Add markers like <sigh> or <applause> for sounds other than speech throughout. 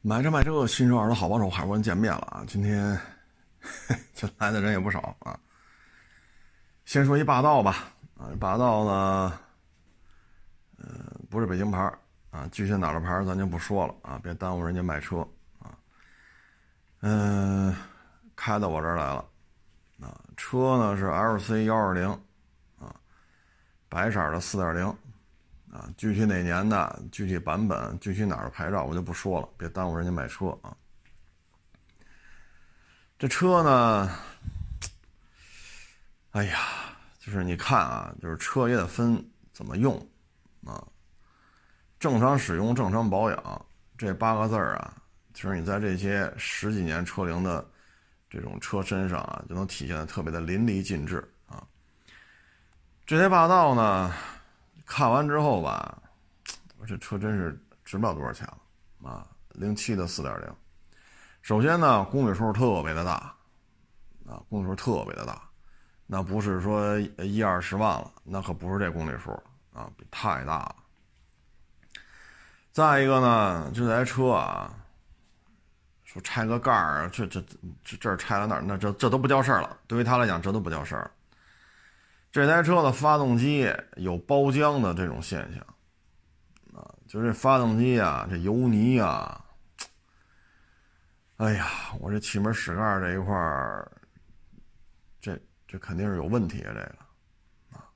买车卖车，新手耳朵好帮手，海关见面了啊！今天 <laughs> 这来的人也不少啊。先说一霸道吧，啊，霸道呢，呃，不是北京牌啊，具体哪的牌咱就不说了啊，别耽误人家卖车啊。嗯，开到我这儿来了，啊，车呢是 LC 幺二零，啊，白色的四点零。啊，具体哪年的，具体版本，具体哪儿的牌照，我就不说了，别耽误人家买车啊。这车呢，哎呀，就是你看啊，就是车也得分怎么用啊。正常使用，正常保养，这八个字儿啊，其实你在这些十几年车龄的这种车身上啊，就能体现的特别的淋漓尽致啊。这些霸道呢。看完之后吧，我这车真是值不了多少钱了啊！零七的四点零，首先呢，公里数特别的大啊，公里数特别的大，那不是说一二十万了，那可不是这公里数啊，太大了。再一个呢，这台车啊，说拆个盖儿，这这这这拆了那儿，那这这都不叫事儿了。对于他来讲，这都不叫事儿。这台车的发动机有包浆的这种现象，啊，就这发动机啊，这油泥啊，哎呀，我这气门室盖这一块儿，这这肯定是有问题啊，这个，啊，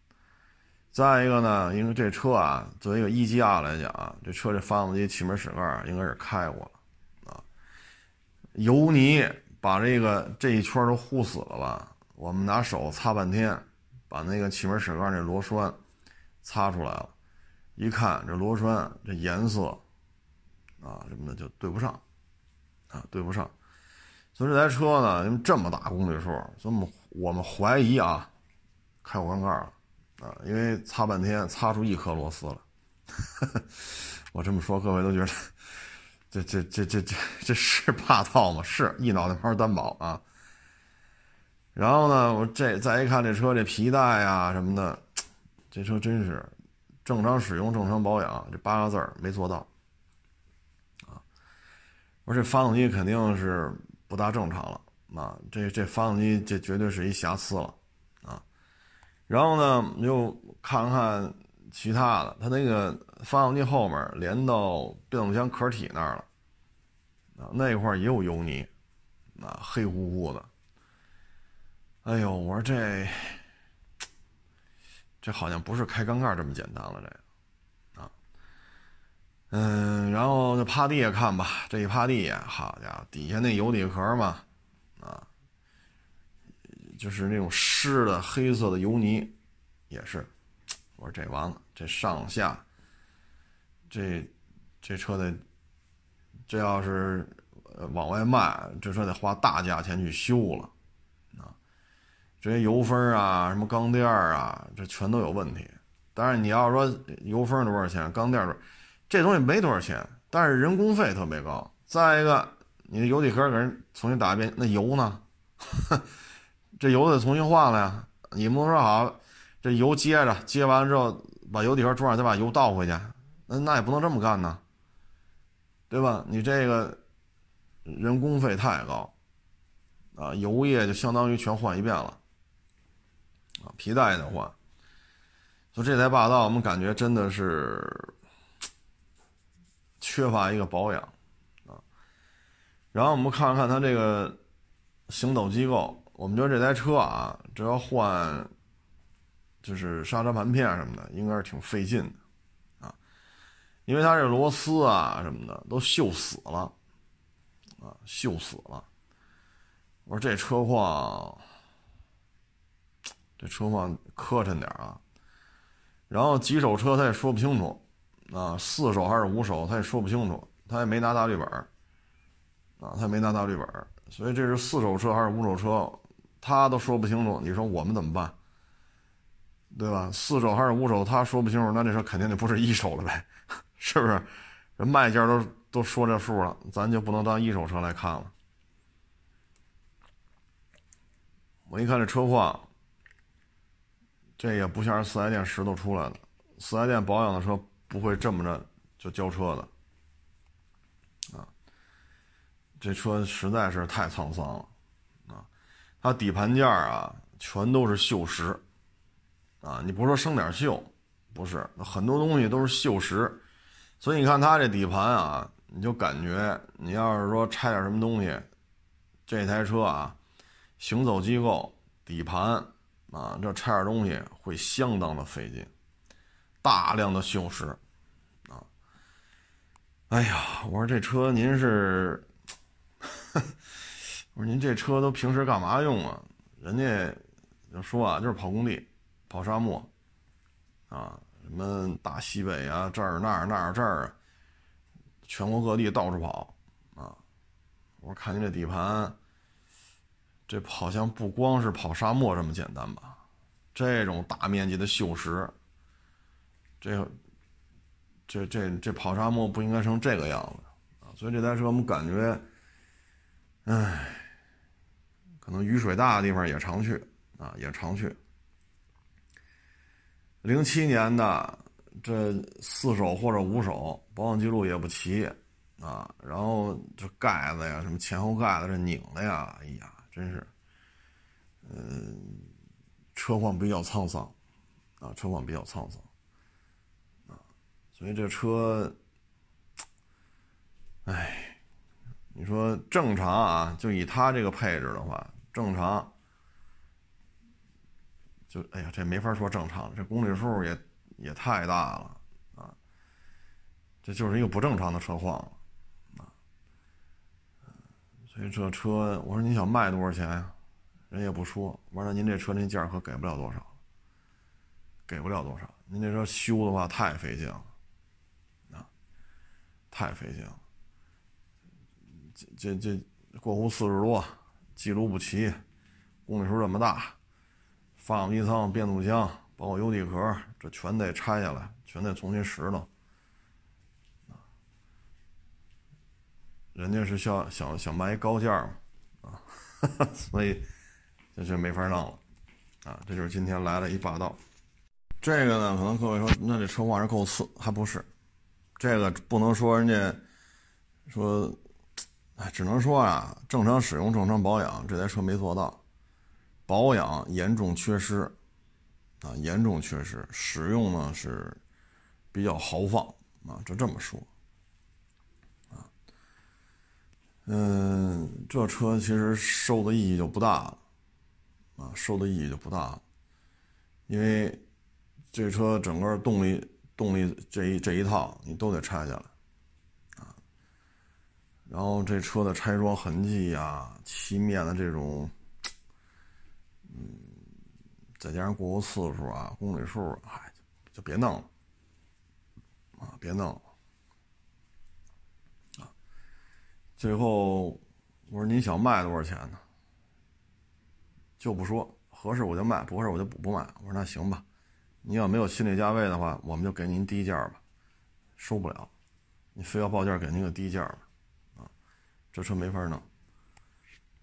再一个呢，因为这车啊，作为一个一加来讲，这车这发动机气门室盖应该是开过了，啊，油泥把这个这一圈都糊死了吧？我们拿手擦半天。把那个气门室盖那螺栓擦出来了，一看这螺栓这颜色啊什么的就对不上啊对不上，所以这台车呢，因为这么大公里数，所以我们怀疑啊开过缸盖了啊，因为擦半天擦出一颗螺丝了。<laughs> 我这么说，各位都觉得 <laughs> 这这这这这这是霸道吗？是一脑袋泡担保啊。然后呢，我这再一看这车这皮带啊什么的，这车真是正常使用、正常保养，这八个字儿没做到啊！我说这发动机肯定是不大正常了啊！这这发动机这绝对是一瑕疵了啊！然后呢，又看看其他的，它那个发动机后面连到变速箱壳体那儿了啊，那块也有油泥啊，黑乎乎的。哎呦，我说这这好像不是开缸盖这么简单了，这个啊，嗯，然后就趴地下看吧，这一趴地下，好家伙，底下那油底壳嘛，啊，就是那种湿的黑色的油泥，也是，我说这完了，这上下，这这车得，这要是往外卖，这车得花大价钱去修了。这些油封啊，什么钢垫啊，这全都有问题。但是你要说油封多少钱，钢垫多，这东西没多少钱，但是人工费特别高。再一个，你的油底壳给人重新打一遍，那油呢？<laughs> 这油得重新换了呀。你不能说好，这油接着接完了之后，把油底壳装上，再把油倒回去，那那也不能这么干呢，对吧？你这个人工费太高啊，油液就相当于全换一遍了。皮带的话，就这台霸道，我们感觉真的是缺乏一个保养啊。然后我们看看它这个行走机构，我们觉得这台车啊，这要换就是刹车盘片什么的，应该是挺费劲的啊，因为它这螺丝啊什么的都锈死了啊，锈死了。我说这车况。这车况磕碜点啊，然后几手车他也说不清楚，啊，四手还是五手他也说不清楚，他也没拿大绿本啊，他也没拿大绿本所以这是四手车还是五手车，他都说不清楚，你说我们怎么办？对吧？四手还是五手，他说不清楚，那这车肯定就不是一手了呗，是不是？人卖家都都说这数了，咱就不能当一手车来看了。我一看这车况。这也不像是四 S 店石头出来的，四 S 店保养的车不会这么着就交车的，啊，这车实在是太沧桑了啊！它底盘件啊，全都是锈蚀啊！你不说生点锈，不是，很多东西都是锈蚀，所以你看它这底盘啊，你就感觉你要是说拆点什么东西，这台车啊，行走机构底盘啊，这拆点东西会相当的费劲，大量的锈蚀。啊哎呀，我说这车您是，<laughs> 我说您这车都平时干嘛用啊？人家就说啊，就是跑工地、跑沙漠，啊，什么大西北啊，这儿那儿那儿这儿，全国各地到处跑，啊，我看您这底盘，这好像不光是跑沙漠这么简单吧？这种大面积的锈蚀，这。这这这跑沙漠不应该成这个样子啊！所以这台车我们感觉，唉，可能雨水大的地方也常去啊，也常去。零七年的这四手或者五手保养记录也不齐啊，然后这盖子呀，什么前后盖子这拧的呀，哎呀，真是，嗯，车况比较沧桑啊，车况比较沧桑。啊所以这车，哎，你说正常啊？就以它这个配置的话，正常，就哎呀，这没法说正常，这公里数也也太大了啊！这就是一个不正常的车况啊！所以这车，我说你想卖多少钱呀？人也不说。完了，您这车那价可给不了多少，给不了多少。您这车修的话太费劲了。啊太费劲了，这这这过户四十多，记录不齐，公里数这么大，发动机舱、变速箱，包括油底壳，这全得拆下来，全得重新拾掇。人家是想想想卖高价嘛，啊，<laughs> 所以这就没法弄了，啊，这就是今天来了一霸道。这个呢，可能各位说，那这车况是够次，还不是？这个不能说人家说，哎，只能说啊，正常使用、正常保养，这台车没做到，保养严重缺失，啊，严重缺失，使用呢是比较豪放啊，就这么说，啊，嗯，这车其实收的意义就不大了，啊，收的意义就不大了，因为这车整个动力。动力这一这一套你都得拆下来，啊，然后这车的拆装痕迹呀、漆面的这种，嗯，再加上过户次数啊、公里数，哎，就别弄了，啊，别弄了，啊，最后我说您想卖多少钱呢？就不说合适我就卖，不合适我就不不卖。我说那行吧。你要没有心理价位的话，我们就给您低价吧，收不了，你非要报价给您个低价，啊，这车没法弄。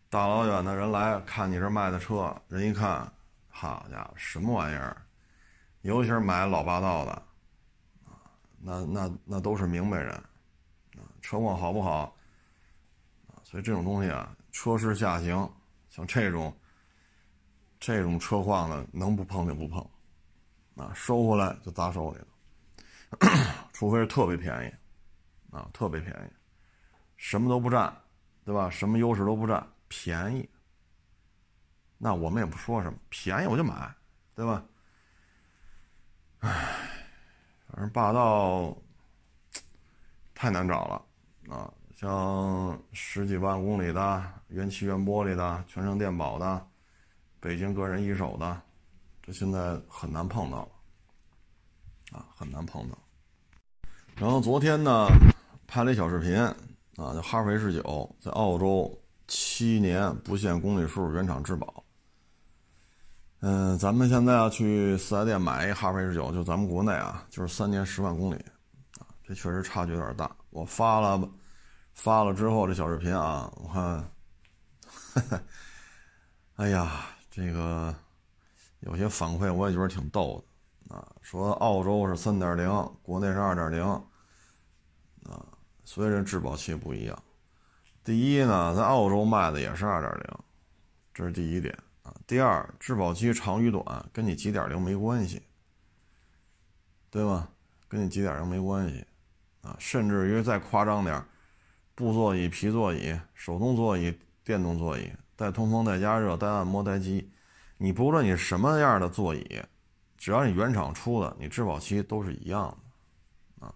大老远的人来看你这卖的车，人一看，好家伙，什么玩意儿？尤其是买老霸道的，啊，那那那都是明白人，啊，车况好不好？所以这种东西啊，车市下行，像这种这种车况的，能不碰就不碰。啊，收回来就砸手里了，<coughs> 除非是特别便宜，啊，特别便宜，什么都不占，对吧？什么优势都不占，便宜，那我们也不说什么，便宜我就买，对吧？唉，反正霸道太难找了啊，像十几万公里的原漆原玻璃的全程电保的，北京个人一手的。这现在很难碰到，啊，很难碰到。然后昨天呢，拍了一小视频，啊，叫哈弗 H 九在澳洲七年不限公里数原厂质保。嗯，咱们现在要去四 S 店买一哈弗 H 九，就咱们国内啊，就是三年十万公里，啊，这确实差距有点大。我发了，发了之后这小视频啊，我看，<laughs> 哎呀，这个。有些反馈我也觉得挺逗的，啊，说澳洲是三点零，国内是二点零，啊，所以这质保期不一样。第一呢，在澳洲卖的也是二点零，这是第一点啊。第二，质保期长与短跟你几点零没关系，对吧？跟你几点零没关系啊。甚至于再夸张点，布座椅、皮座椅、手动座椅、电动座椅，带通风、带加热、带按摩、带机，你不论你什么样的座椅，只要你原厂出的，你质保期都是一样的啊。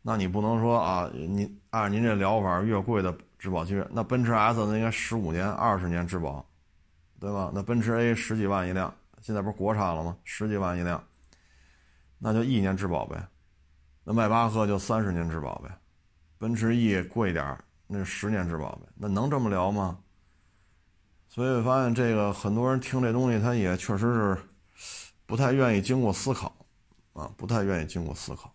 那你不能说啊，你按您这疗法，越贵的质保期，那奔驰 S 那应该十五年、二十年质保，对吧？那奔驰 A 十几万一辆，现在不是国产了吗？十几万一辆，那就一年质保呗。那迈巴赫就三十年质保呗，奔驰 E 贵点儿那是十年质保呗。那能这么聊吗？所以发现这个很多人听这东西，他也确实是不太愿意经过思考啊，不太愿意经过思考。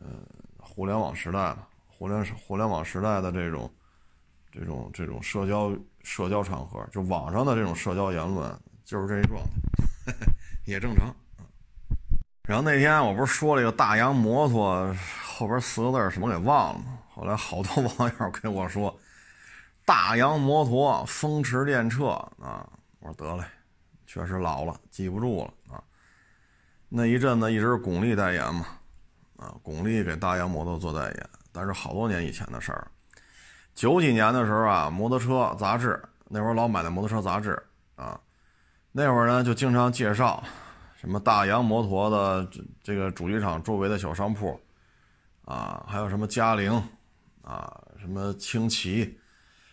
嗯，互联网时代嘛，互联互联网时代的这种，这种这种社交社交场合，就网上的这种社交言论，就是这一状态，<laughs> 也正常。然后那天我不是说了一个大洋摩托后边四个字什么给忘了？后来好多网友跟我说，大洋摩托风驰电掣啊，我说得嘞，确实老了，记不住了啊。那一阵子一直是巩俐代言嘛。啊，巩俐给大洋摩托做代言，但是好多年以前的事儿。九几年的时候啊，摩托车杂志那会儿老买那摩托车杂志啊，那会儿呢就经常介绍什么大洋摩托的这这个主机厂周围的小商铺啊，还有什么嘉陵啊，什么轻骑，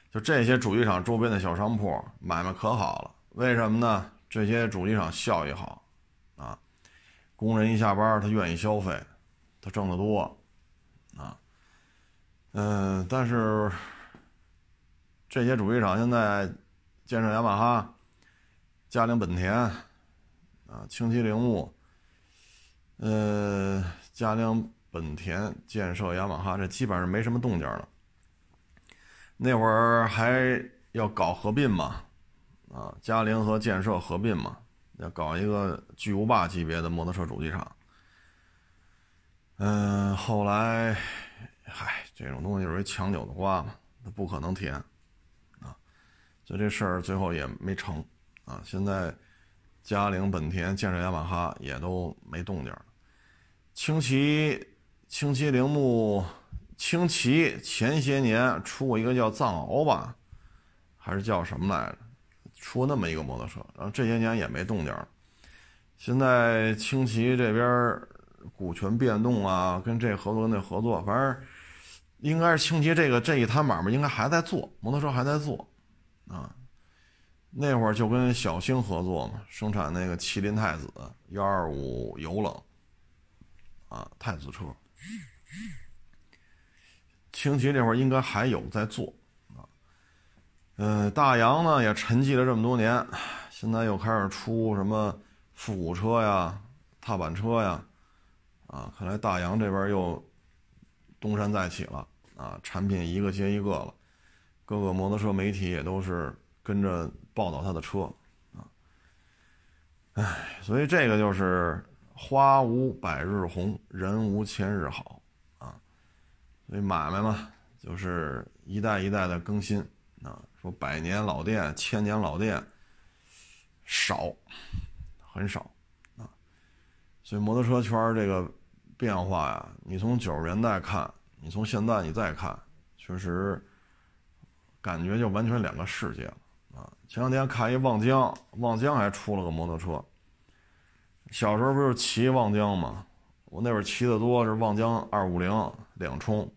就这些主机厂周边的小商铺买卖可好了。为什么呢？这些主机厂效益好啊，工人一下班他愿意消费。他挣得多，啊，嗯，但是这些主机厂现在，建设雅马哈、嘉陵本田，啊，轻骑铃木，呃，嘉陵本田、建设雅马哈，这基本上没什么动静了。那会儿还要搞合并嘛，啊，嘉陵和建设合并嘛，要搞一个巨无霸级别的摩托车主机厂。嗯，后来，嗨，这种东西就是一强扭的瓜嘛，它不可能甜，啊，所以这事儿最后也没成，啊，现在嘉陵、本田、建设雅马哈也都没动静了。轻骑、轻骑铃木、轻骑前些年出过一个叫藏獒吧，还是叫什么来着？出那么一个摩托车，然后这些年也没动静了。现在轻骑这边。股权变动啊，跟这合作那合作，反正应该是轻骑这个这一摊买卖应该还在做，摩托车还在做，啊，那会儿就跟小星合作嘛，生产那个麒麟太子幺二五油冷，啊，太子车，轻骑这会儿应该还有在做，啊，嗯，大洋呢也沉寂了这么多年，现在又开始出什么复古车呀、踏板车呀。啊，看来大洋这边又东山再起了啊！产品一个接一个了，各个摩托车媒体也都是跟着报道他的车啊。唉，所以这个就是花无百日红，人无千日好啊。所以买卖嘛，就是一代一代的更新啊。说百年老店、千年老店少，很少。啊所以摩托车圈这个变化呀，你从九十年代看，你从现在你再看，确实感觉就完全两个世界了啊！前两天看一望江，望江还出了个摩托车。小时候不是骑望江吗？我那会儿骑的多是望江二五零两冲，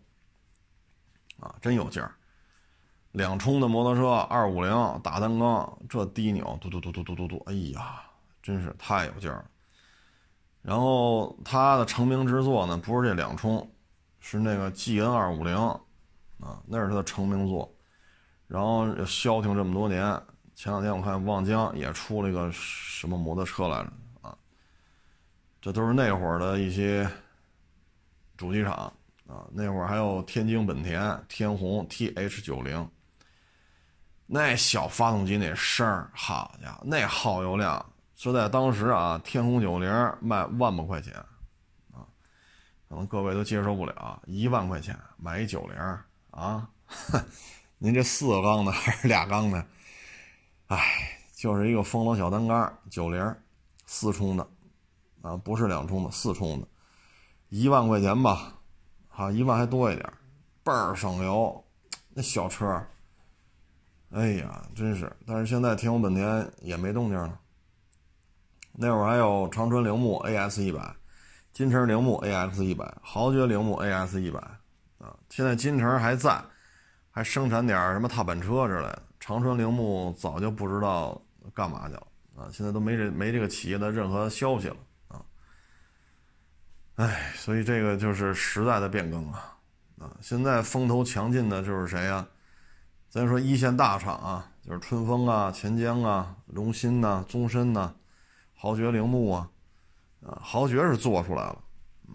啊，真有劲儿！两冲的摩托车，二五零大单缸，这低扭，嘟嘟嘟嘟嘟嘟嘟，哎呀，真是太有劲儿。然后他的成名之作呢，不是这两冲，是那个 G N 二五零，啊，那是他的成名作。然后消停这么多年，前两天我看望江也出了一个什么摩托车来着，这都是那会儿的一些主机厂啊，那会儿还有天津本田天虹 T H 九零，那小发动机那声儿，好家伙，那耗油量。说在当时啊，天虹九零卖万把块钱，啊，可能各位都接受不了，一万块钱买一九零啊，<laughs> 您这四个缸的 <laughs> 还是俩缸的？哎，就是一个风冷小单缸，九零四冲的啊，不是两冲的，四冲的，一万块钱吧，啊，一万还多一点，倍儿省油，那小车，哎呀，真是！但是现在天虹本田也没动静了。那会儿还有长春铃木 AS 一百，金城铃木 AX 一百，豪爵铃木 AS 一百，啊，现在金城还在。还生产点什么踏板车之类的，长春铃木早就不知道干嘛去了啊！现在都没这没这个企业的任何消息了！哎，所以这个就是时代的变更啊！啊，现在风头强劲的就是谁呀？咱说一线大厂啊，就是春风啊、钱江啊、龙鑫呐、宗申呐、豪爵铃木啊，啊，豪爵是做出来了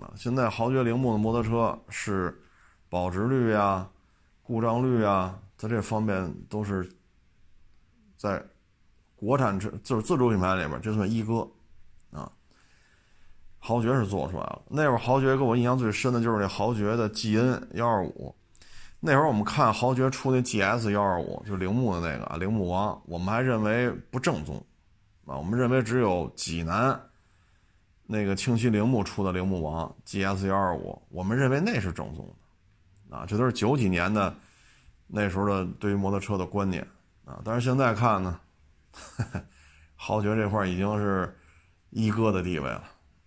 啊！现在豪爵铃木的摩托车是保值率呀。故障率啊，在这方面都是在国产车就是自主品牌里边，这算一哥。豪爵是做出来了，那会儿豪爵给我印象最深的就是那豪爵的 GN 幺二五。那会儿我们看豪爵出那 GS 幺二五，就铃木的那个铃木王，我们还认为不正宗啊，我们认为只有济南那个清溪铃木出的铃木王 GS 幺二五，我们认为那是正宗的。啊，这都是九几年的那时候的对于摩托车的观念啊，但是现在看呢，<laughs> 豪爵这块已经是一哥的地位了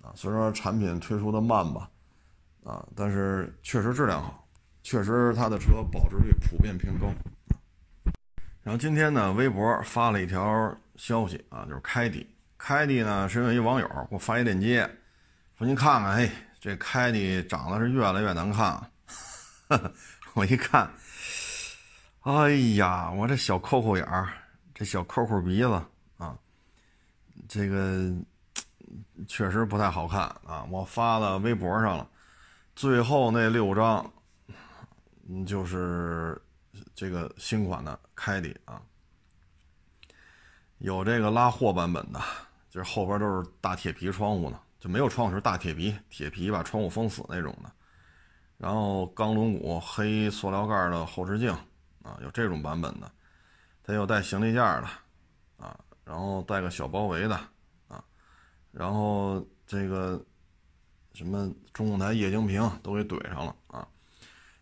啊。虽说产品推出的慢吧，啊，但是确实质量好，确实它的车保值率普遍偏高。然后今天呢，微博发了一条消息啊，就是凯迪，凯迪呢是因为一网友给我发一链接，说您看看，嘿，这凯迪长得是越来越难看。<laughs> 我一看，哎呀，我这小抠抠眼儿，这小抠抠鼻子啊，这个确实不太好看啊！我发到微博上了，最后那六张，嗯，就是这个新款的凯迪啊，有这个拉货版本的，就是后边都是大铁皮窗户呢，就没有窗户是大铁皮，铁皮把窗户封死那种的。然后钢轮毂、黑塑料盖的后视镜，啊，有这种版本的，它有带行李架的，啊，然后带个小包围的，然后这个什么中控台液晶屏都给怼上了啊。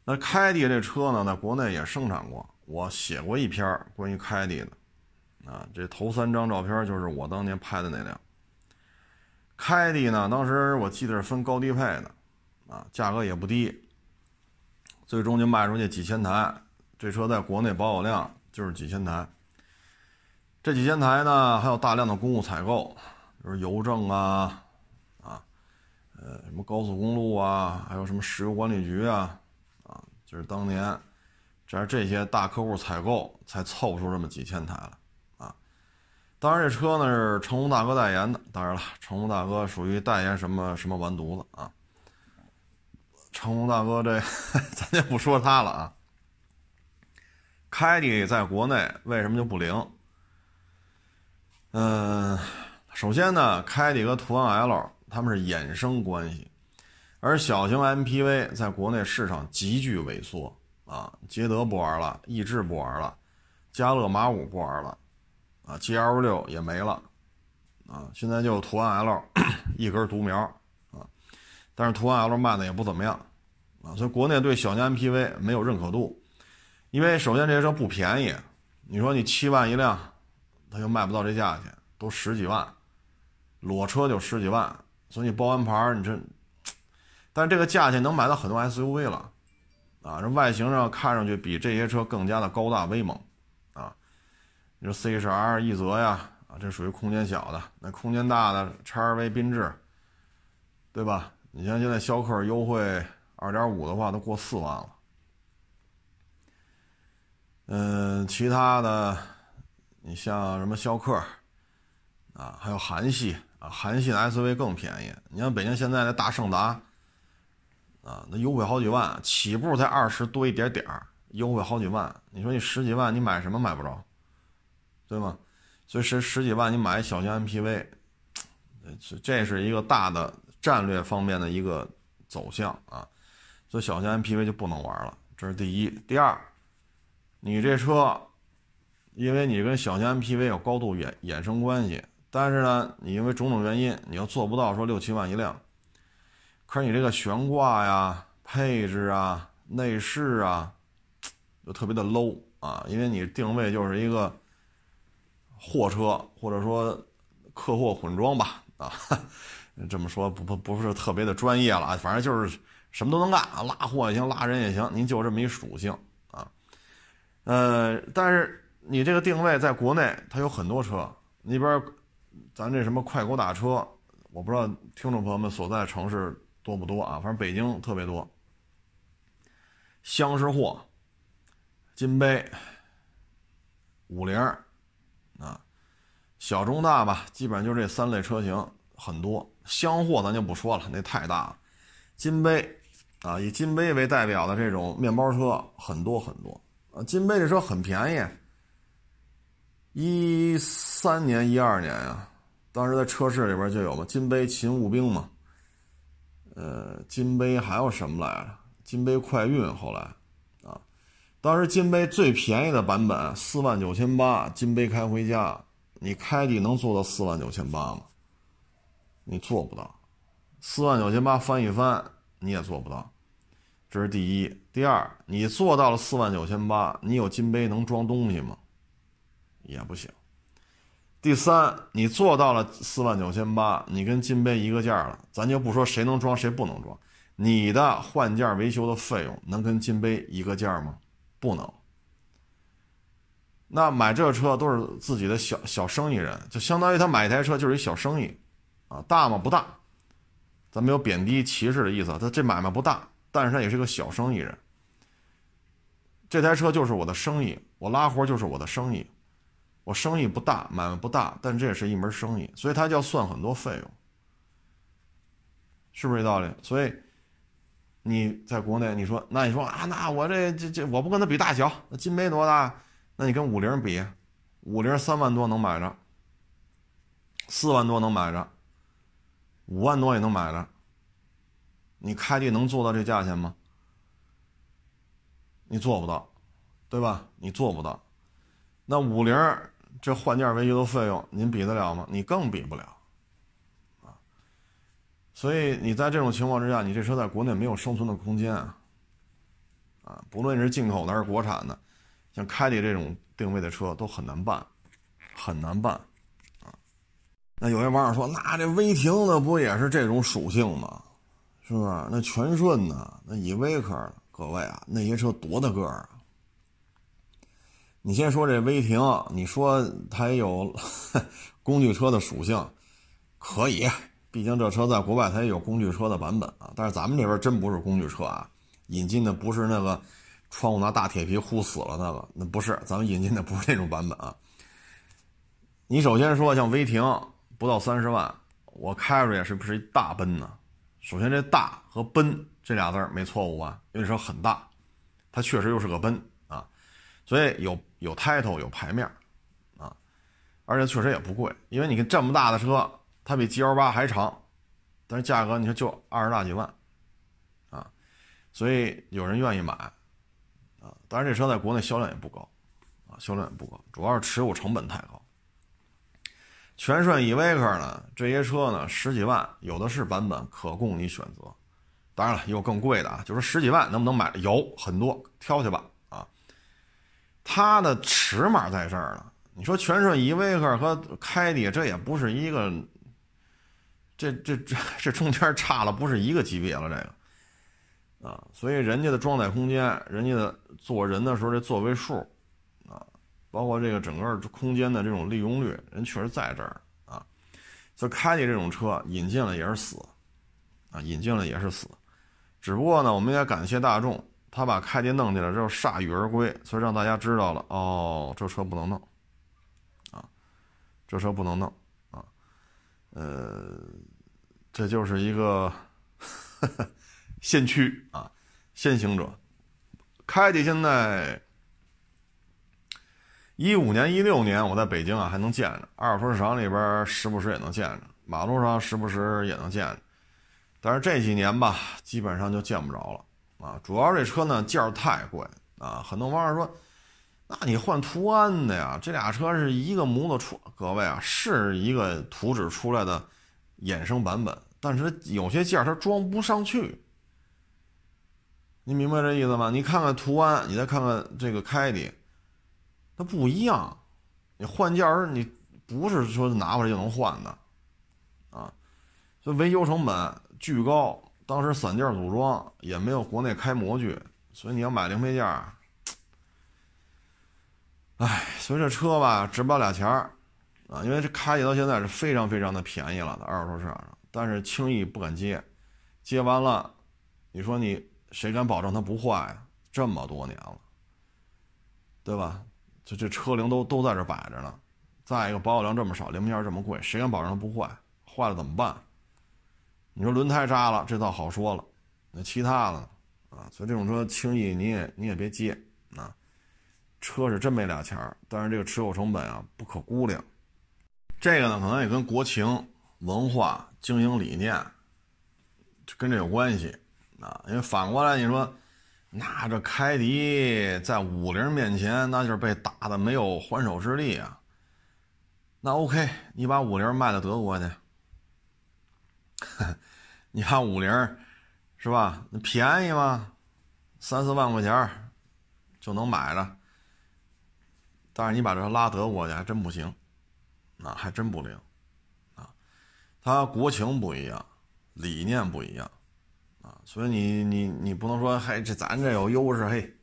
那凯迪这车呢，在国内也生产过，我写过一篇关于凯迪的，啊，这头三张照片就是我当年拍的那辆凯迪呢，当时我记得是分高低配的，啊，价格也不低。最终就卖出去几千台，这车在国内保有量就是几千台。这几千台呢，还有大量的公务采购，就是邮政啊，啊，呃，什么高速公路啊，还有什么石油管理局啊，啊，就是当年，这是这些大客户采购才凑出这么几千台了，啊。当然，这车呢是成龙大哥代言的，当然了，成龙大哥属于代言什么什么完犊子啊。成龙大哥，这 <laughs> 咱就不说他了啊。凯迪在国内为什么就不灵？嗯，首先呢，凯迪和途昂 L 他们是衍生关系，而小型 MPV 在国内市场急剧萎缩啊。捷德不玩了，逸致不玩了，加乐马五不玩了，啊，GL 六也没了，啊，现在就途昂 L <clears throat> 一根独苗啊。但是途昂 L 卖的也不怎么样，啊，所以国内对小型 MPV 没有认可度，因为首先这些车不便宜，你说你七万一辆，它又卖不到这价钱，都十几万，裸车就十几万，所以你包完牌你这，但是这个价钱能买到很多 SUV 了，啊，这外形上看上去比这些车更加的高大威猛，啊，你说 C H R 一泽呀，啊，这属于空间小的，那空间大的叉 R V 缤智，对吧？你像现在逍客优惠二点五的话，都过四万了。嗯，其他的，你像什么逍客啊，还有韩系韩系 SUV 更便宜。你像北京现在的大胜达啊，那优惠好几万，起步才二十多一点点儿，优惠好几万。你说你十几万，你买什么买不着，对吗？所以十十几万你买小型 MPV，这这是一个大的。战略方面的一个走向啊，所以小型 MPV 就不能玩了，这是第一。第二，你这车，因为你跟小型 MPV 有高度衍衍生关系，但是呢，你因为种种原因，你又做不到说六七万一辆。可是你这个悬挂呀、配置啊、内饰啊，就特别的 low 啊，因为你定位就是一个货车，或者说客货混装吧，啊，<laughs> 这么说不不不是特别的专业了，反正就是什么都能干，拉货也行，拉人也行，您就这么一属性啊。呃，但是你这个定位在国内，它有很多车，那边咱这什么快狗打车，我不知道听众朋友们所在城市。多不多啊？反正北京特别多。厢式货、金杯、五菱啊，小中大吧，基本上就这三类车型很多。厢货咱就不说了，那太大了。金杯啊，以金杯为代表的这种面包车很多很多啊。金杯这车很便宜，一三年、一二年呀，当时在车市里边就有嘛，金杯勤务兵嘛。呃，金杯还有什么来着？金杯快运后来，啊，当时金杯最便宜的版本四万九千八，金杯开回家，你开的能做到四万九千八吗？你做不到，四万九千八翻一翻你也做不到，这是第一。第二，你做到了四万九千八，你有金杯能装东西吗？也不行。第三，你做到了四万九千八，你跟金杯一个价了，咱就不说谁能装谁不能装，你的换件维修的费用能跟金杯一个价吗？不能。那买这车都是自己的小小生意人，就相当于他买一台车就是一小生意，啊，大吗？不大，咱没有贬低歧视的意思，他这买卖不大，但是他也是个小生意人。这台车就是我的生意，我拉活就是我的生意。我生意不大，买卖不大，但这也是一门生意，所以他就要算很多费用，是不是这道理？所以你在国内，你说那你说啊，那我这这这我不跟他比大小，那金杯多大？那你跟五菱比，五菱三万多能买着，四万多能买着，五万多也能买着，你开的能做到这价钱吗？你做不到，对吧？你做不到，那五菱。这换件维修的费用，您比得了吗？你更比不了，啊！所以你在这种情况之下，你这车在国内没有生存的空间啊！啊，不论是进口的还是国产的，像凯迪这种定位的车都很难办，很难办，啊！那有些网友说，那这威霆的不也是这种属性吗？是不是？那全顺呢？那依维柯，各位啊，那些车多大个儿啊？你先说这威霆，你说它也有 <laughs> 工具车的属性，可以，毕竟这车在国外它也有工具车的版本啊。但是咱们这边真不是工具车啊，引进的不是那个窗户拿大铁皮糊死了那个，那不是，咱们引进的不是那种版本啊。你首先说像威霆不到三十万，我开出来是不是一大奔呢？首先这大和奔这俩字没错误吧？因为车很大，它确实又是个奔啊。所以有有 title 有牌面啊，而且确实也不贵，因为你看这么大的车，它比 G L 八还长，但是价格你说就二十大几万，啊，所以有人愿意买，啊，当然这车在国内销量也不高，啊，销量也不高，主要是持有成本太高。全顺 e v 克呢，这些车呢十几万，有的是版本可供你选择，当然了，也有更贵的啊，就说十几万能不能买？有很多，挑去吧。它的尺码在这儿呢。你说全顺依维柯和凯迪，这也不是一个，这这这这中间差了不是一个级别了，这个啊，所以人家的装载空间，人家的坐人的时候这座位数啊，包括这个整个空间的这种利用率，人确实在这儿啊。所以凯迪这种车引进了也是死啊，引进了也是死，只不过呢，我们也感谢大众。他把开迪弄起来之后铩羽而归，所以让大家知道了哦，这车不能弄，啊，这车不能弄，啊，呃，这就是一个 <laughs> 先驱啊，先行者。开迪现在一五年、一六年我在北京啊还能见着，二手车市场里边时不时也能见着，马路上时不时也能见着，但是这几年吧，基本上就见不着了。啊。主要这车呢件儿太贵啊，很多网友说，那你换途安的呀？这俩车是一个模子出，各位啊，是一个图纸出来的衍生版本，但是有些件儿它装不上去。你明白这意思吗？你看看途安，你再看看这个凯迪，它不一样。你换件儿，你不是说拿回来就能换的，啊，所以维修成本巨高。当时散件组装也没有国内开模具，所以你要买零配件儿，哎，所以这车吧值不了俩钱儿，啊，因为这开起到现在是非常非常的便宜了，在二手车市场上，但是轻易不敢接，接完了，你说你。谁敢保证它不坏呀？这么多年了，对吧？就这车龄都都在这摆着呢。再一个，保有量这么少，零部件这么贵，谁敢保证它不坏？坏了怎么办？你说轮胎扎了，这倒好说了，那其他的啊，所以这种车轻易你也你也别接啊。车是真没俩钱儿，但是这个持有成本啊不可估量。这个呢，可能也跟国情、文化、经营理念跟这有关系。啊，因为反过来你说，那这凯迪在五菱面前，那就是被打的没有还手之力啊。那 OK，你把五菱卖到德国去，<laughs> 你看五菱是吧？那便宜吗？三四万块钱就能买着。但是你把这拉德国去，还真不行，那还真不灵啊。它国情不一样，理念不一样。啊，所以你你你不能说，嘿，这咱这有优势，嘿，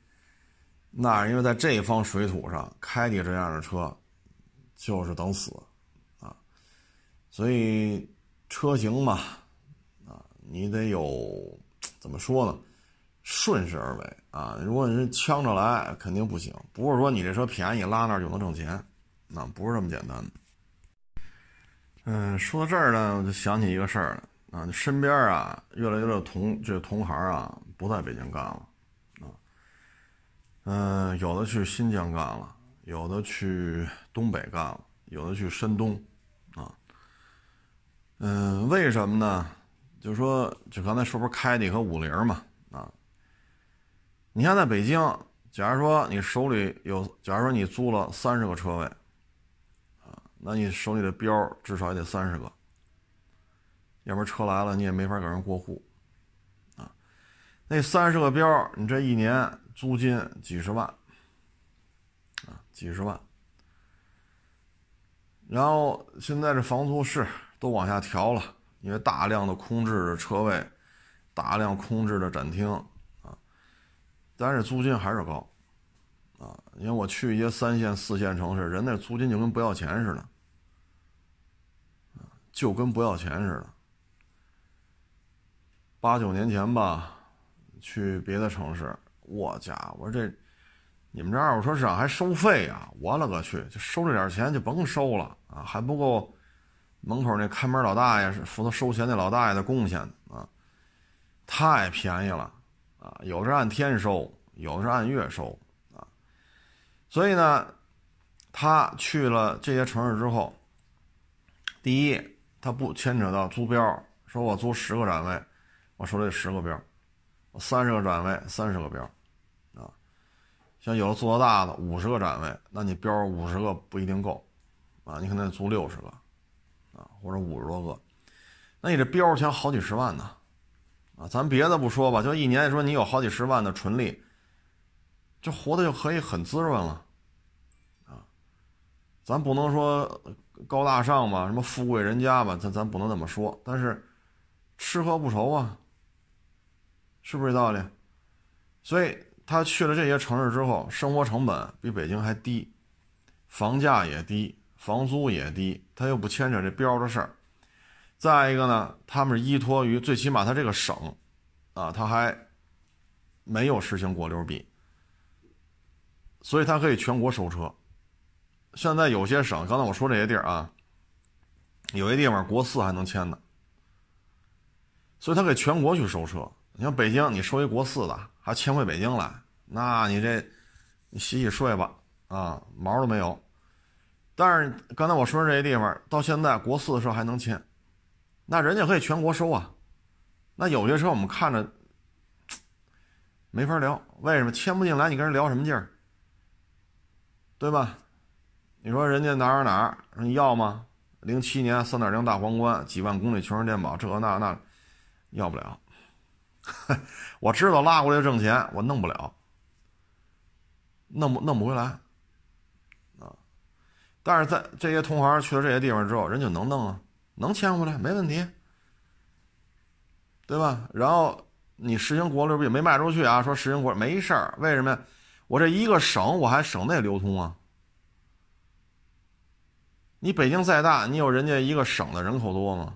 那因为在这方水土上，凯迪这样的车就是等死啊。所以车型嘛，你得有怎么说呢？顺势而为啊。如果你是呛着来，肯定不行。不是说你这车便宜拉那就能挣钱，那不是这么简单的。嗯，说到这儿呢，我就想起一个事儿了。啊，身边啊，越来越多同这同行啊，不在北京干了，啊，嗯，有的去新疆干了，有的去东北干了，有的去山东，啊，嗯，为什么呢？就说就刚才说不是凯迪和五菱嘛，啊，你看在北京，假如说你手里有，假如说你租了三十个车位，啊，那你手里的标至少也得三十个。要不然车来了，你也没法给人过户，啊，那三十个标，你这一年租金几十万，啊，几十万。然后现在这房租是都往下调了，因为大量的空置的车位，大量空置的展厅，啊，但是租金还是高，啊，因为我去一些三线、四线城市，人那租金就跟不要钱似的，就跟不要钱似的。八九年前吧，去别的城市，我家伙这，你们这二手车市场还收费啊！我勒个去，就收这点钱就甭收了啊，还不够门口那看门老大爷是负责收钱那老大爷的贡献啊！太便宜了啊！有的是按天收，有的是按月收啊。所以呢，他去了这些城市之后，第一，他不牵扯到租标，说我租十个展位。我手里十个标，我三十个展位，三十个标，啊，像有的做的大的五十个展位，那你标五十个不一定够，啊，你可能得租六十个，或者五十多个，那你这标钱好几十万呢，啊，咱别的不说吧，就一年说你有好几十万的纯利，这活的就可以很滋润了，啊，咱不能说高大上吧，什么富贵人家吧，咱咱不能这么说，但是吃喝不愁啊。是不是这道理？所以他去了这些城市之后，生活成本比北京还低，房价也低，房租也低，他又不牵扯这标的事儿。再一个呢，他们是依托于最起码他这个省，啊，他还没有实行国六 B，所以他可以全国收车。现在有些省，刚才我说这些地儿啊，有些地方国四还能签呢，所以他可以全国去收车。你像北京，你收一国四的，还迁回北京来，那你这，你洗洗睡吧，啊，毛都没有。但是刚才我说这些地方，到现在国四的车还能签，那人家可以全国收啊。那有些车我们看着，没法聊。为什么签不进来？你跟人聊什么劲儿？对吧？你说人家哪儿哪儿，你要吗？零七年三点零大皇冠，几万公里全时电保，这那那，要不了。<laughs> 我知道拉过来挣钱，我弄不了，弄不弄不回来。但是在这些同行去了这些地方之后，人就能弄啊，能迁回来，没问题，对吧？然后你实行国六也没卖出去啊？说实行国没事儿，为什么呀？我这一个省我还省内流通啊。你北京再大，你有人家一个省的人口多吗？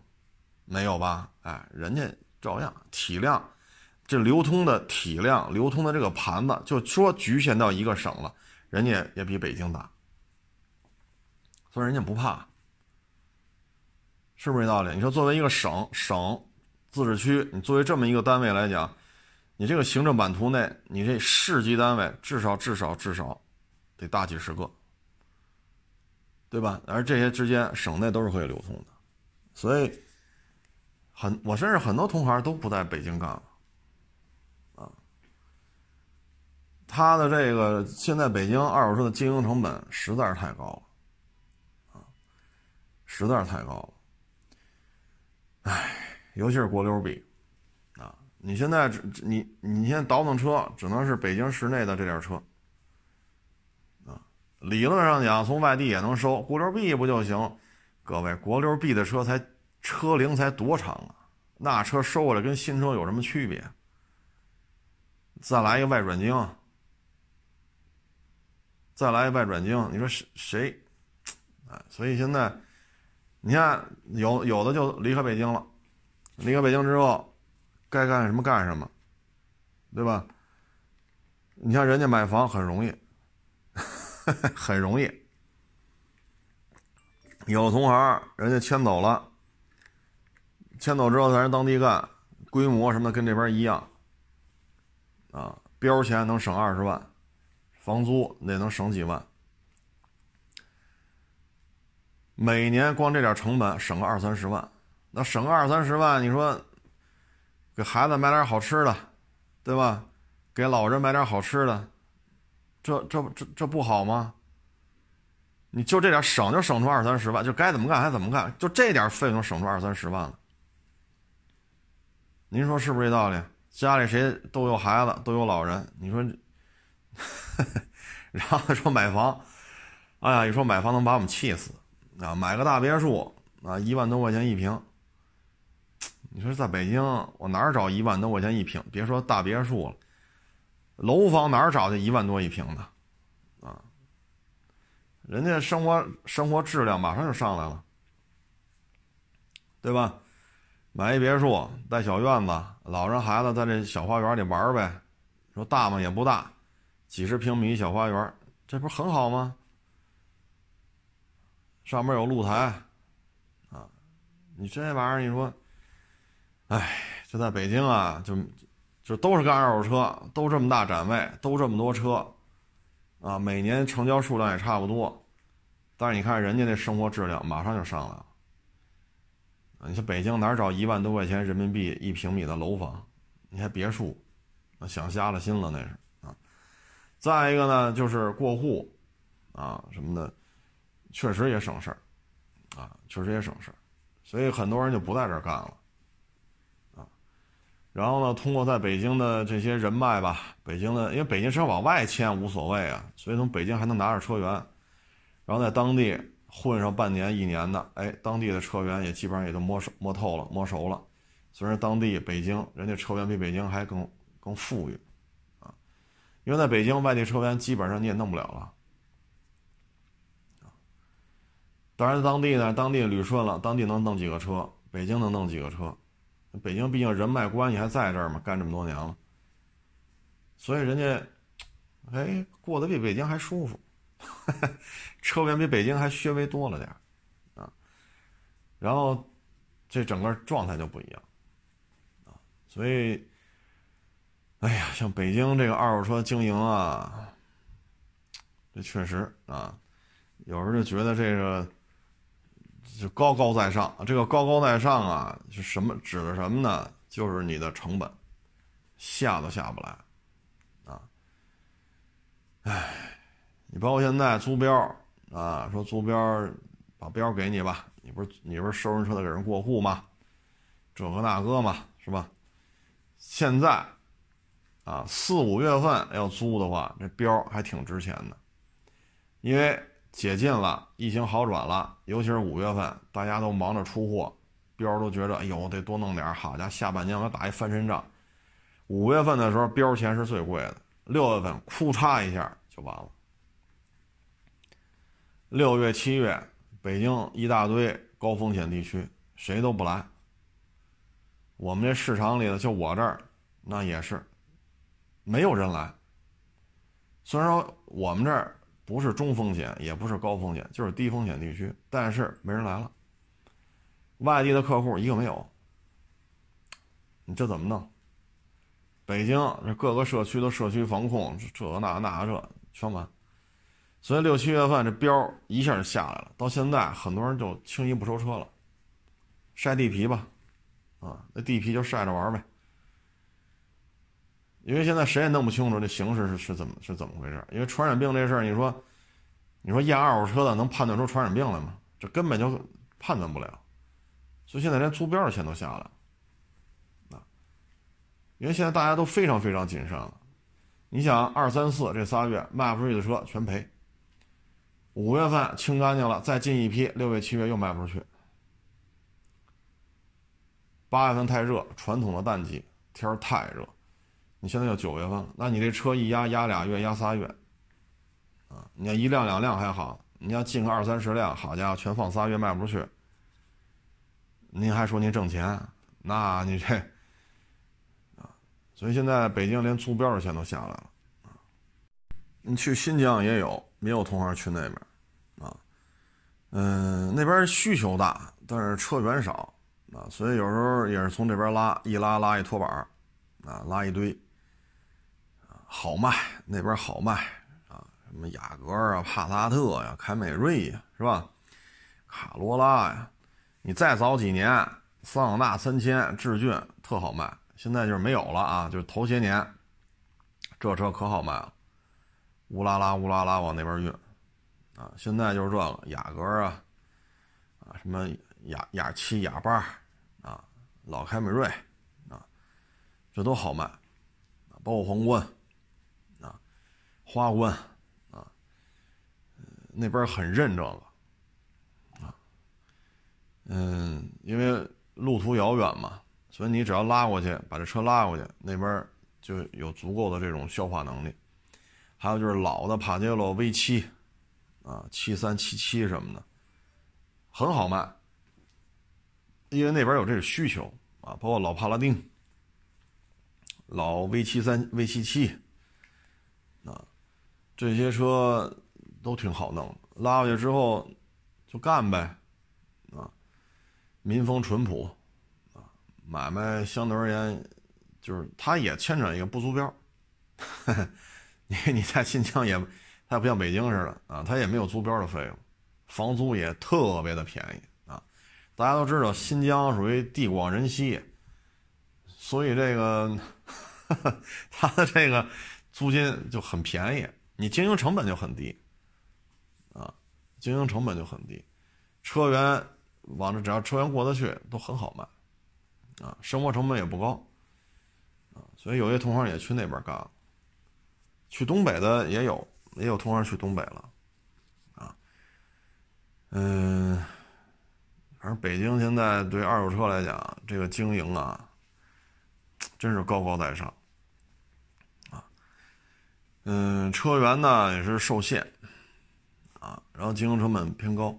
没有吧？哎，人家照样体量，这流通的体量、流通的这个盘子，就说局限到一个省了，人家也比北京大，所以人家不怕，是不是这道理？你说作为一个省、省、自治区，你作为这么一个单位来讲，你这个行政版图内，你这市级单位至少至少至少得大几十个。对吧？而这些之间省内都是可以流通的，所以很我甚至很多同行都不在北京干了，啊，他的这个现在北京二手车的经营成本实在是太高了，实在是太高了，哎，尤其是国六 B，啊，你现在你你现在倒腾车只能是北京市内的这点车。啊理论上讲，从外地也能收国六 B 不就行？各位，国六 B 的车才车龄才多长啊？那车收过来跟新车有什么区别？再来一个外转精，再来一个外转经，你说谁谁？哎，所以现在你看，有有的就离开北京了，离开北京之后，该干什么干什么，对吧？你像人家买房很容易。<laughs> 很容易，有同行人家迁走了，迁走之后在人当地干，规模什么的跟这边一样，啊，标钱能省二十万，房租那能省几万，每年光这点成本省个二三十万，那省个二三十万，你说给孩子买点好吃的，对吧？给老人买点好吃的。这这这这不好吗？你就这点省就省出二三十万，就该怎么干还怎么干，就这点费用省出二三十万了。您说是不是这道理？家里谁都有孩子，都有老人，你说，<laughs> 然后说买房，哎呀，一说买房能把我们气死啊！买个大别墅啊，一万多块钱一平。你说在北京，我哪儿找一万多块钱一平？别说大别墅了。楼房哪儿找去一万多一平的，啊，人家生活生活质量马上就上来了，对吧？买一别墅带小院子，老人孩子在这小花园里玩呗，说大嘛也不大，几十平米小花园，这不是很好吗？上面有露台，啊，你这玩意儿你说，哎，就在北京啊，就。就都是干二手车，都这么大展位，都这么多车，啊，每年成交数量也差不多，但是你看人家那生活质量马上就上来了。你像北京哪找一万多块钱人民币一平米的楼房？你还别墅，想瞎了心了那是啊。再一个呢，就是过户，啊什么的，确实也省事儿，啊确实也省事儿，所以很多人就不在这儿干了。啊然后呢，通过在北京的这些人脉吧，北京的，因为北京车往外迁无所谓啊，所以从北京还能拿着车源，然后在当地混上半年一年的，哎，当地的车源也基本上也都摸熟摸透了摸熟了，虽然当地北京人家车源比北京还更更富裕，啊，因为在北京外地车源基本上你也弄不了了，当然当地呢，当地捋顺了，当地能弄几个车，北京能弄几个车。北京毕竟人脉关系还在这儿嘛，干这么多年了，所以人家，哎，过得比北京还舒服，<laughs> 车源比北京还稍微多了点啊，然后这整个状态就不一样，啊，所以，哎呀，像北京这个二手车经营啊，这确实啊，有时候就觉得这个。就高高在上。这个高高在上啊，是什么指的什么呢？就是你的成本下都下不来啊。哎，你包括现在租标啊，说租标把标给你吧，你不是你不是收人车的给人过户吗？这个那个嘛，是吧？现在啊，四五月份要租的话，这标还挺值钱的，因为解禁了，疫情好转了，尤其是五月份，大家都忙着出货，标都觉得哎呦得多弄点，好家伙，下半年我打一翻身仗。五月份的时候，标钱是最贵的。六月份，库嚓一下就完了。六月、七月，北京一大堆高风险地区，谁都不来。我们这市场里的，就我这儿，那也是没有人来。虽然说我们这儿不是中风险，也不是高风险，就是低风险地区，但是没人来了。外地的客户一个没有，你这怎么弄？北京这各个社区的社区防控，这那那这全完，所以六七月份这标一下就下来了。到现在，很多人就轻易不收车了，晒地皮吧，啊，那地皮就晒着玩呗。因为现在谁也弄不清楚这形势是是怎么是怎么回事。因为传染病这事儿，你说，你说验二手车的能判断出传染病来吗？这根本就判断不了。所以现在连租标的钱都下来了。因为现在大家都非常非常谨慎了，你想二三四这仨月卖不出去的车全赔，五月份清干净了，再进一批，六月七月又卖不出去，八月份太热，传统的淡季，天儿太热，你现在要九月份了，那你这车一压压俩月压仨月，啊，你要一辆两辆还好，你要进个二三十辆，好家伙，全放仨月卖不出去，您还说您挣钱，那你这。啊所以现在北京连租标的钱都下来了，啊，你去新疆也有，也有同行去那边，啊，嗯，那边需求大，但是车源少，啊，所以有时候也是从这边拉，一拉拉一拖板啊，拉一堆，好卖，那边好卖，啊，什么雅阁啊、帕萨特呀、凯美瑞呀，是吧？卡罗拉呀，你再早几年，桑塔纳三千、致俊特好卖。现在就是没有了啊！就是头些年，这车可好卖了，乌拉拉乌拉拉往那边运，啊！现在就是这个雅阁啊，啊什么雅雅七、雅八，啊老凯美瑞，啊这都好卖，包括皇冠，花冠，啊那边很认这个，啊嗯，因为路途遥远嘛。所以你只要拉过去，把这车拉过去，那边就有足够的这种消化能力。还有就是老的帕杰罗 V 七，啊，七三七七什么的，很好卖，因为那边有这个需求啊。包括老帕拉丁、老 V 七三、V 七七，这些车都挺好弄，拉过去之后就干呗，啊，民风淳朴。啊买卖相对而言，就是它也牵扯一个不租标，<laughs> 你你在新疆也，它不像北京似的啊，它也没有租标的费用，房租也特别的便宜啊。大家都知道新疆属于地广人稀，所以这个 <laughs> 它的这个租金就很便宜，你经营成本就很低啊，经营成本就很低，车源往这只要车源过得去都很好卖。啊，生活成本也不高，啊，所以有些同行也去那边干了，去东北的也有，也有同行去东北了，啊，嗯，反正北京现在对二手车来讲，这个经营啊，真是高高在上，嗯，车源呢也是受限，啊，然后经营成本偏高，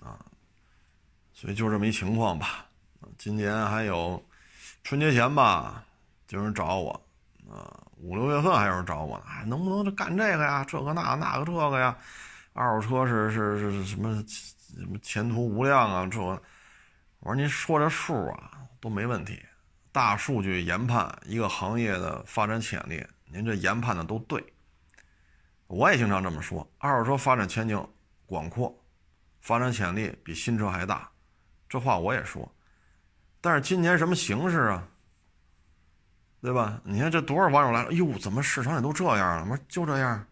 啊，所以就这么一情况吧。今年还有春节前吧，有人找我，啊，五六月份还有人找我呢，哎，能不能干这个呀？这个那那个这个呀？二手车是是是什么什么前途无量啊？这我说您说这数啊都没问题，大数据研判一个行业的发展潜力，您这研判的都对。我也经常这么说，二手车发展前景广阔，发展潜力比新车还大，这话我也说。但是今年什么形势啊？对吧？你看这多少网友来了，哟，怎么市场也都这样了？我说就这样，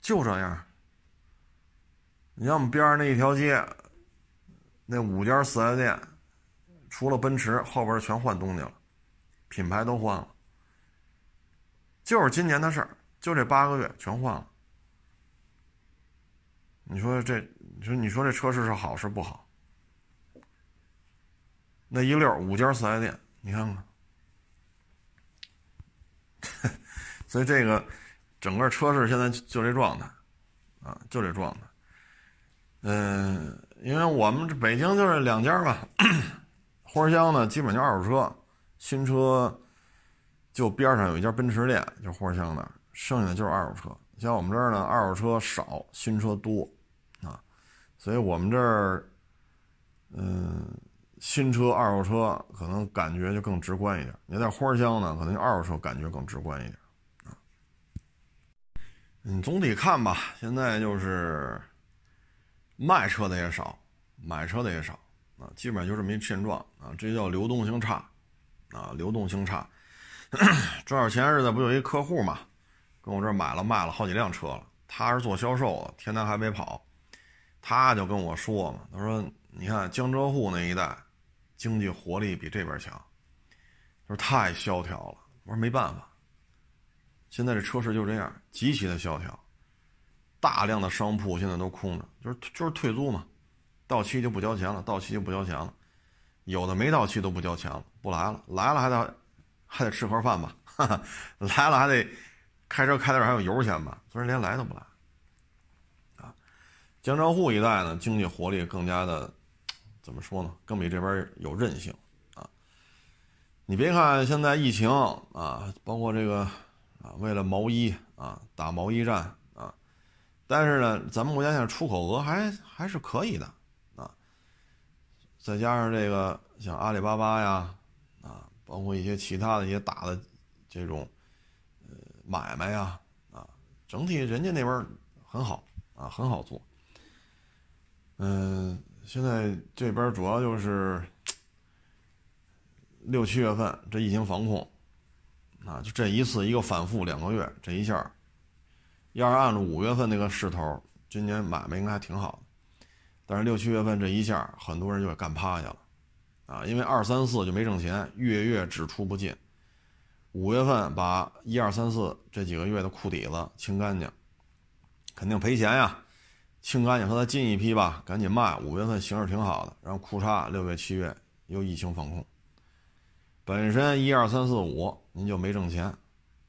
就这样。你像我们边上那一条街，那五家四 S 店，除了奔驰，后边全换东西了，品牌都换了。就是今年的事儿，就这八个月全换了。你说这，你说你说这车市是好是不好？那一溜五家四 S 店，你看看，<laughs> 所以这个整个车市现在就这状态，啊，就这状态。嗯，因为我们这北京就是两家吧，<coughs> 花乡呢基本就二手车，新车就边上有一家奔驰店，就花乡的，剩下的就是二手车。像我们这儿呢，二手车少，新车多，啊，所以我们这儿，嗯，新车、二手车可能感觉就更直观一点。你在花乡呢，可能二手车感觉更直观一点，啊，嗯，总体看吧，现在就是。卖车的也少，买车的也少，啊，基本上就这么一现状啊，这叫流动性差，啊，流动性差。<clears throat> 正好前日子不有一客户嘛，跟我这儿买了卖了好几辆车了，他是做销售的，天南海北跑，他就跟我说嘛，他说你看江浙沪那一带，经济活力比这边强，他说太萧条了，我说没办法，现在这车市就这样，极其的萧条。大量的商铺现在都空着，就是就是退租嘛，到期就不交钱了，到期就不交钱了，有的没到期都不交钱了，不来了，来了还得还得吃盒饭吧，哈 <laughs> 哈来了还得开车开点还有油钱吧，所以连来都不来。啊，江浙沪一带呢，经济活力更加的怎么说呢？更比这边有韧性啊。你别看现在疫情啊，包括这个啊，为了毛衣啊，打毛衣战啊。但是呢，咱们国家现在出口额还还是可以的啊，再加上这个像阿里巴巴呀，包括一些其他的一些大的这种呃买卖呀，啊，整体人家那边很好啊，很好做。嗯，现在这边主要就是六七月份这疫情防控啊，就这一次一个反复两个月，这一下。要是按照五月份那个势头，今年买卖应该还挺好的。但是六七月份这一下，很多人就给干趴下了，啊，因为二三四就没挣钱，月月只出不进。五月份把一二三四这几个月的库底子清干净，肯定赔钱呀。清干净和他进一批吧，赶紧卖。五月份形势挺好的，然后库差六月七月又疫情防控，本身一二三四五您就没挣钱，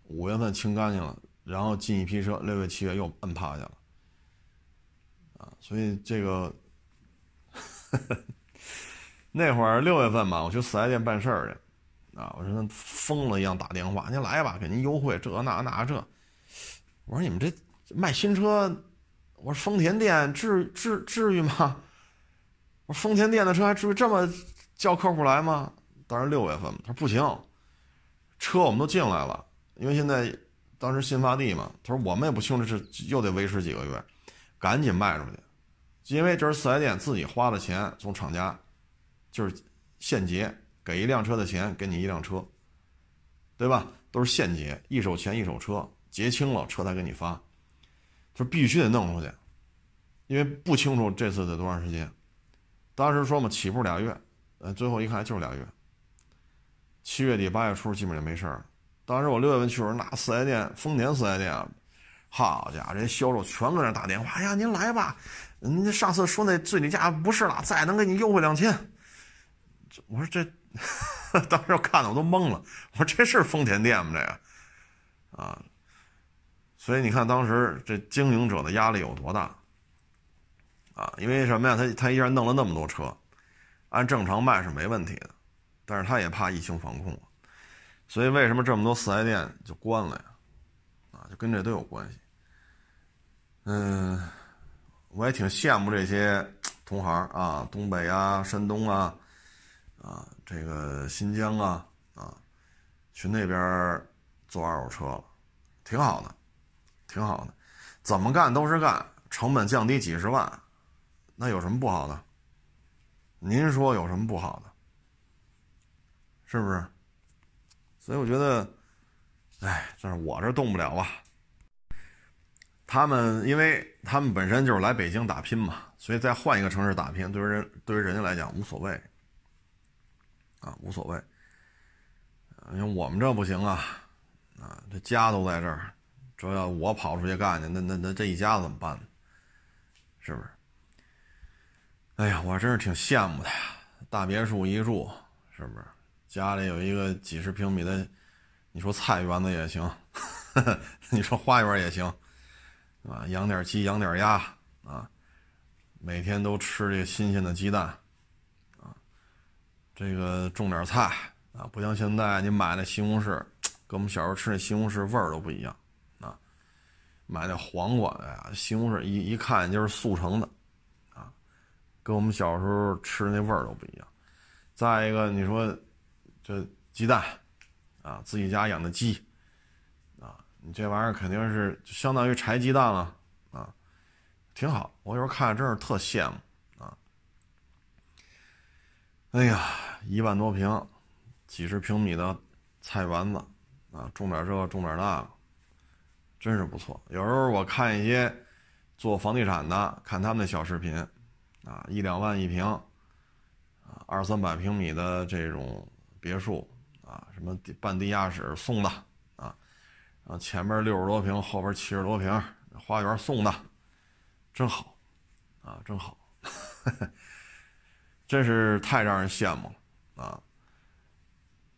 五月份清干净了。然后进一批车，六月七月又摁趴下了，啊，所以这个那会儿六月份嘛，我去四 S 店办事儿去，啊，我说疯了一样打电话，您来吧，给您优惠，这那那这。我说你们这卖新车，我说丰田店至至至于吗？我说丰田店的车还至于这么叫客户来吗？当时六月份嘛，他说不行，车我们都进来了，因为现在。当时新发地嘛，他说我们也不清楚是又得维持几个月，赶紧卖出去，因为这是四 S 店自己花的钱，从厂家就是现结，给一辆车的钱给你一辆车，对吧？都是现结，一手钱一手车，结清了车才给你发，就必须得弄出去，因为不清楚这次得多长时间。当时说嘛，起步俩月，呃，最后一看就是俩月，七月底八月初基本就没事儿。当时我六月份去时候，那四 S 店，丰田四 S 店，好家伙，这销售全搁那打电话。哎呀，您来吧，您上次说那最低价不是了，再能给你优惠两千。我说这，当时我看的我都懵了。我说这是丰田店吗？这个啊，所以你看当时这经营者的压力有多大啊？因为什么呀？他他一下弄了那么多车，按正常卖是没问题的，但是他也怕疫情防控。所以为什么这么多四 S 店就关了呀？啊，就跟这都有关系。嗯，我也挺羡慕这些同行啊，东北啊、山东啊、啊这个新疆啊啊，去那边做二手车了，挺好的，挺好的。怎么干都是干，成本降低几十万，那有什么不好的？您说有什么不好的？是不是？所以我觉得，哎，但是我这动不了啊。他们因为他们本身就是来北京打拼嘛，所以再换一个城市打拼，对于人对于人家来讲无所谓，啊，无所谓。因为我们这不行啊，啊，这家都在这儿，这要我跑出去干去，那那那这一家子怎么办呢？是不是？哎呀，我真是挺羡慕的呀，大别墅一住，是不是？家里有一个几十平米的，你说菜园子也行，<laughs> 你说花园也行，啊，养点鸡，养点鸭，啊，每天都吃这个新鲜的鸡蛋，这个种点菜，啊，不像现在你买那西红柿，跟我们小时候吃那西红柿味儿都不一样，啊，买那黄瓜，呀，西红柿一一看就是速成的。啊跟我们小时候吃的那味儿都不一样。再一个，你说这鸡蛋啊，自己家养的鸡啊，你这玩意儿肯定是相当于柴鸡蛋了啊，挺好。我有时候看真是特羡慕。哎呀，一万多平，几十平米的菜园子啊，种点这个，种点那个，真是不错。有时候我看一些做房地产的，看他们的小视频。啊，一两万一平，啊，二三百平米的这种别墅，啊，什么半地下室送的，啊，然后前面六十多平，后边七十多平，花园送的，真好，啊，真好，<laughs> 真是太让人羡慕了，啊，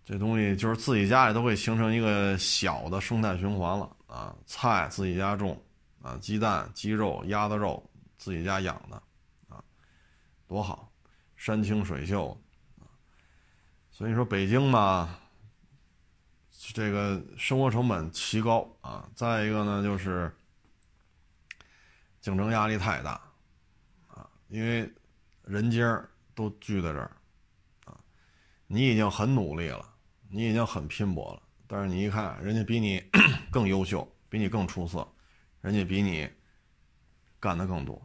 这东西就是自己家里都会形成一个小的生态循环了，啊，菜自己家种，啊，鸡蛋、鸡肉、鸭子肉自己家养的。啊多好，山清水秀，啊所以说北京嘛，这个生活成本奇高啊。再一个呢，就是竞争压力太大啊，因为人家都聚在这儿啊，你已经很努力了，你已经很拼搏了，但是你一看，人家比你 <coughs> 更优秀，比你更出色，人家比你干的更多，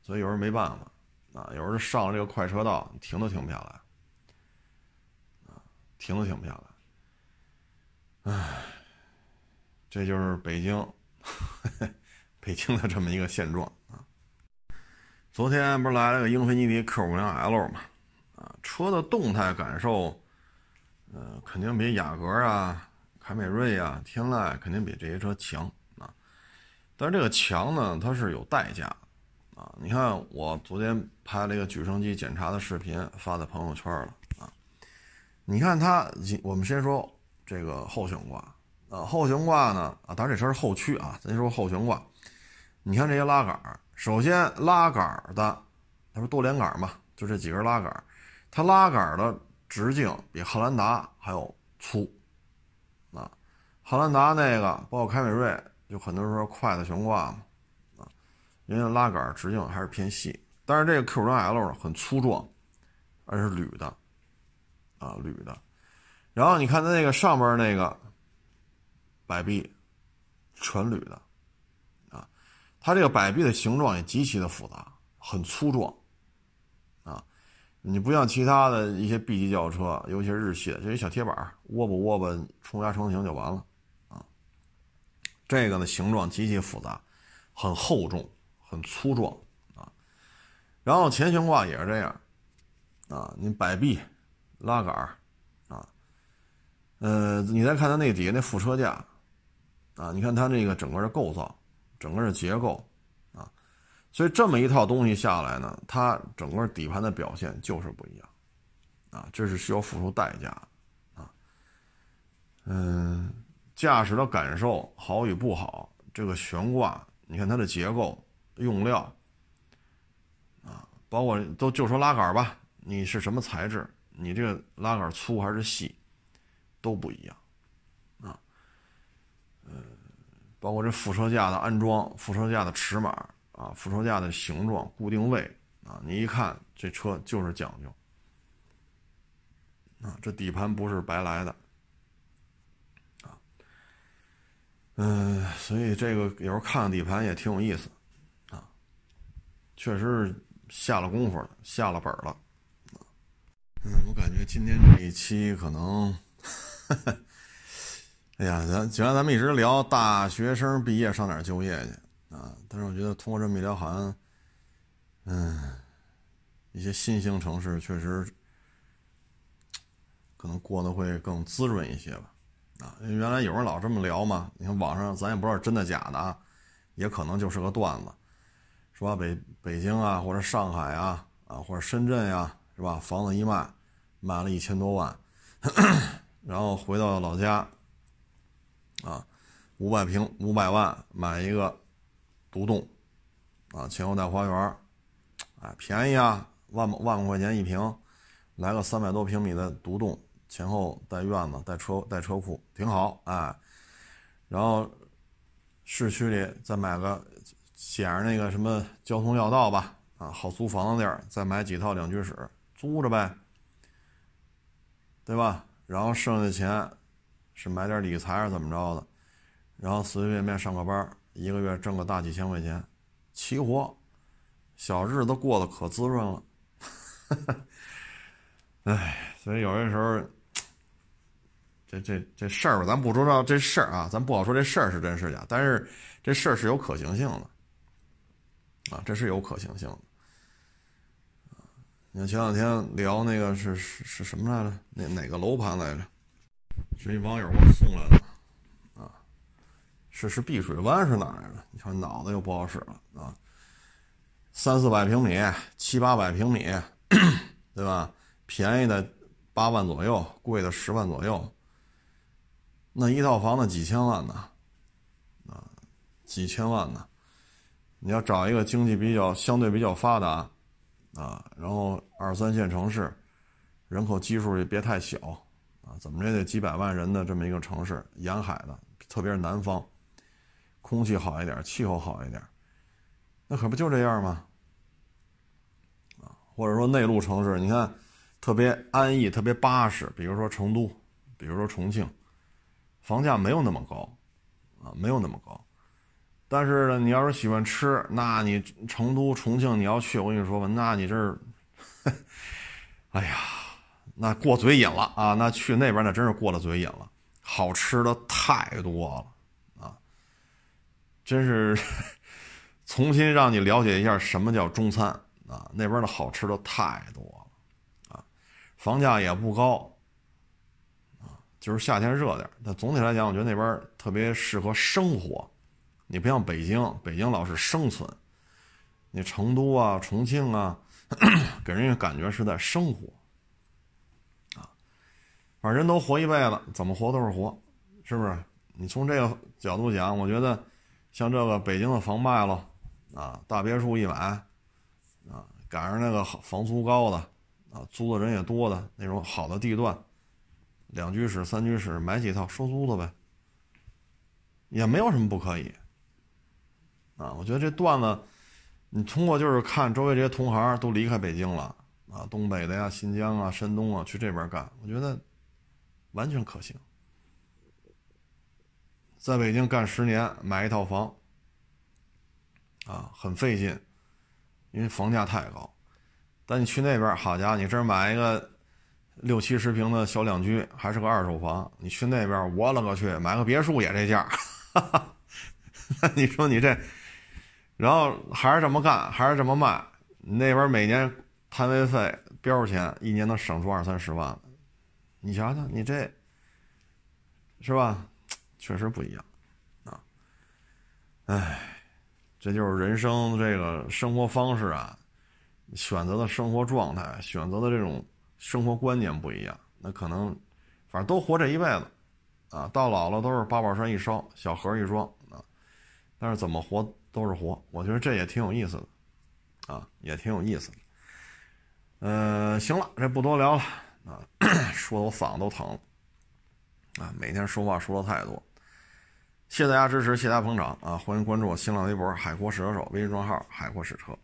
所以有时候没办法。啊，有时候上了这个快车道，停都停不下来，啊，停都停不下来，唉，这就是北京，<laughs> 北京的这么一个现状。昨天不是来了个英菲尼迪 Q 五零 L 嘛，啊，车的动态感受，呃，肯定比雅阁啊、凯美瑞啊、天籁肯定比这些车强啊，但是这个强呢，它是有代价。啊，你看我昨天拍了一个举升机检查的视频，发在朋友圈了啊。你看它，我们先说这个后悬挂啊，后悬挂呢啊，当然这车是后驱啊，咱先说后悬挂。你看这些拉杆儿，首先拉杆的，它不多连杆嘛，就这几根拉杆，它拉杆的直径比汉兰达还要粗啊。汉兰达那个，包括凯美瑞，就很多人说快的悬挂嘛。啊因为拉杆直径还是偏细，但是这个 Q5L 很粗壮，而是铝的，啊，铝的。然后你看它那个上边那个摆臂，全铝的，它这个摆臂的形状也极其的复杂，很粗壮，啊，你不像其他的一些 B 级轿车，尤其是日系的，就一小铁板，窝吧窝吧冲压成型就完了，啊，这个呢形状极其复杂，很厚重。很粗壮啊，然后前悬挂也是这样啊，你摆臂、拉杆啊，呃，你再看它那底下那副车架啊，你看它那个整个的构造、整个的结构啊，所以这么一套东西下来呢，它整个底盘的表现就是不一样啊，这是需要付出代价啊，嗯，驾驶的感受好与不好，这个悬挂，你看它的结构。用料啊，包括都就说拉杆吧，你是什么材质？你这个拉杆粗还是细，都不一样啊。嗯，包括这副车架的安装、副车架的尺码啊、副车架的形状、固定位啊，你一看这车就是讲究啊，这底盘不是白来的啊。嗯，所以这个有时候看看底盘也挺有意思啊。确实是下了功夫了，下了本了。嗯，我感觉今天这一期可能，<laughs> 哎呀，咱既然咱们一直聊大学生毕业上哪儿就业去啊，但是我觉得通过这么一聊，好像，嗯，一些新兴城市确实可能过得会更滋润一些吧。啊，因为原来有人老这么聊嘛，你看网上咱也不知道真的假的啊，也可能就是个段子，说北北京啊，或者上海啊，啊或者深圳呀，是吧？房子一卖，卖了一千多万，<coughs> 然后回到老家，啊，五百平五百万买一个独栋，啊前后带花园，哎便宜啊，万万块钱一平，来个三百多平米的独栋。前后带院子、带车、带车库，挺好哎。然后市区里再买个显着那个什么交通要道吧，啊，好租房的地儿，再买几套两居室租着呗，对吧？然后剩下钱是买点理财是怎么着的？然后随随便便上个班，一个月挣个大几千块钱，齐活，小日子过得可滋润了。<laughs> 哎，所以有些时候。这这这事儿吧，咱不知道这事儿啊，咱不好说这事儿是真是假，但是这事儿是有可行性的，啊，这是有可行性的。你看前两天聊那个是是是什么来着？哪哪个楼盘来着？是一网友给我送来的，啊，是是碧水湾是哪来的？你看脑子又不好使了啊，三四百平米，七八百平米，<clears throat> 对吧？便宜的八万左右，贵的十万左右。那一套房子几千万呢，啊，几千万呢？你要找一个经济比较相对比较发达，啊，然后二三线城市，人口基数也别太小，怎么着也得几百万人的这么一个城市，沿海的，特别是南方，空气好一点，气候好一点，那可不就这样吗？啊，或者说内陆城市，你看特别安逸，特别巴适，比如说成都，比如说重庆。房价没有那么高，啊，没有那么高，但是呢，你要是喜欢吃，那你成都、重庆你要去，我跟你说吧，那你这儿，<laughs> 哎呀，那过嘴瘾了啊！那去那边那真是过了嘴瘾了，好吃的太多了，啊，真是重新让你了解一下什么叫中餐啊！那边的好吃的太多了，啊，房价也不高啊。就是夏天热点，但总体来讲，我觉得那边特别适合生活。你不像北京，北京老是生存。你成都啊、重庆啊，<clears throat> 给人家感觉是在生活。反正人都活一辈子，怎么活都是活，是不是？你从这个角度讲，我觉得像这个北京的房卖了，啊，大别墅一买，啊，赶上那个房租高的，啊，租的人也多的那种好的地段。两居室、三居室，买几套收租子呗，也没有什么不可以。啊，我觉得这段子，你通过就是看周围这些同行都离开北京了啊，东北的呀、新疆啊、山东啊，去这边干，我觉得完全可行。在北京干十年，买一套房，啊，很费劲，因为房价太高。但你去那边，好家伙，你这儿买一个。六七十平的小两居，还是个二手房。你去那边，我勒个去，买个别墅也这价。<laughs> 哈哈你说你这，然后还是这么干，还是这么卖，那边每年摊位费、标钱，一年能省出二三十万。你瞧瞧，你这是吧？确实不一样啊。哎，这就是人生这个生活方式啊，选择的生活状态，选择的这种。生活观念不一样，那可能，反正都活这一辈子，啊，到老了都是八宝山一烧，小盒一装啊，但是怎么活都是活，我觉得这也挺有意思的，啊，也挺有意思的。嗯，行了，这不多聊了啊，<clears throat> 说的我嗓子都疼，啊，每天说话说的太多，谢谢大家支持，谢谢大家捧场啊，欢迎关注我新浪微博“海阔试车手”微信账号“海阔试车”。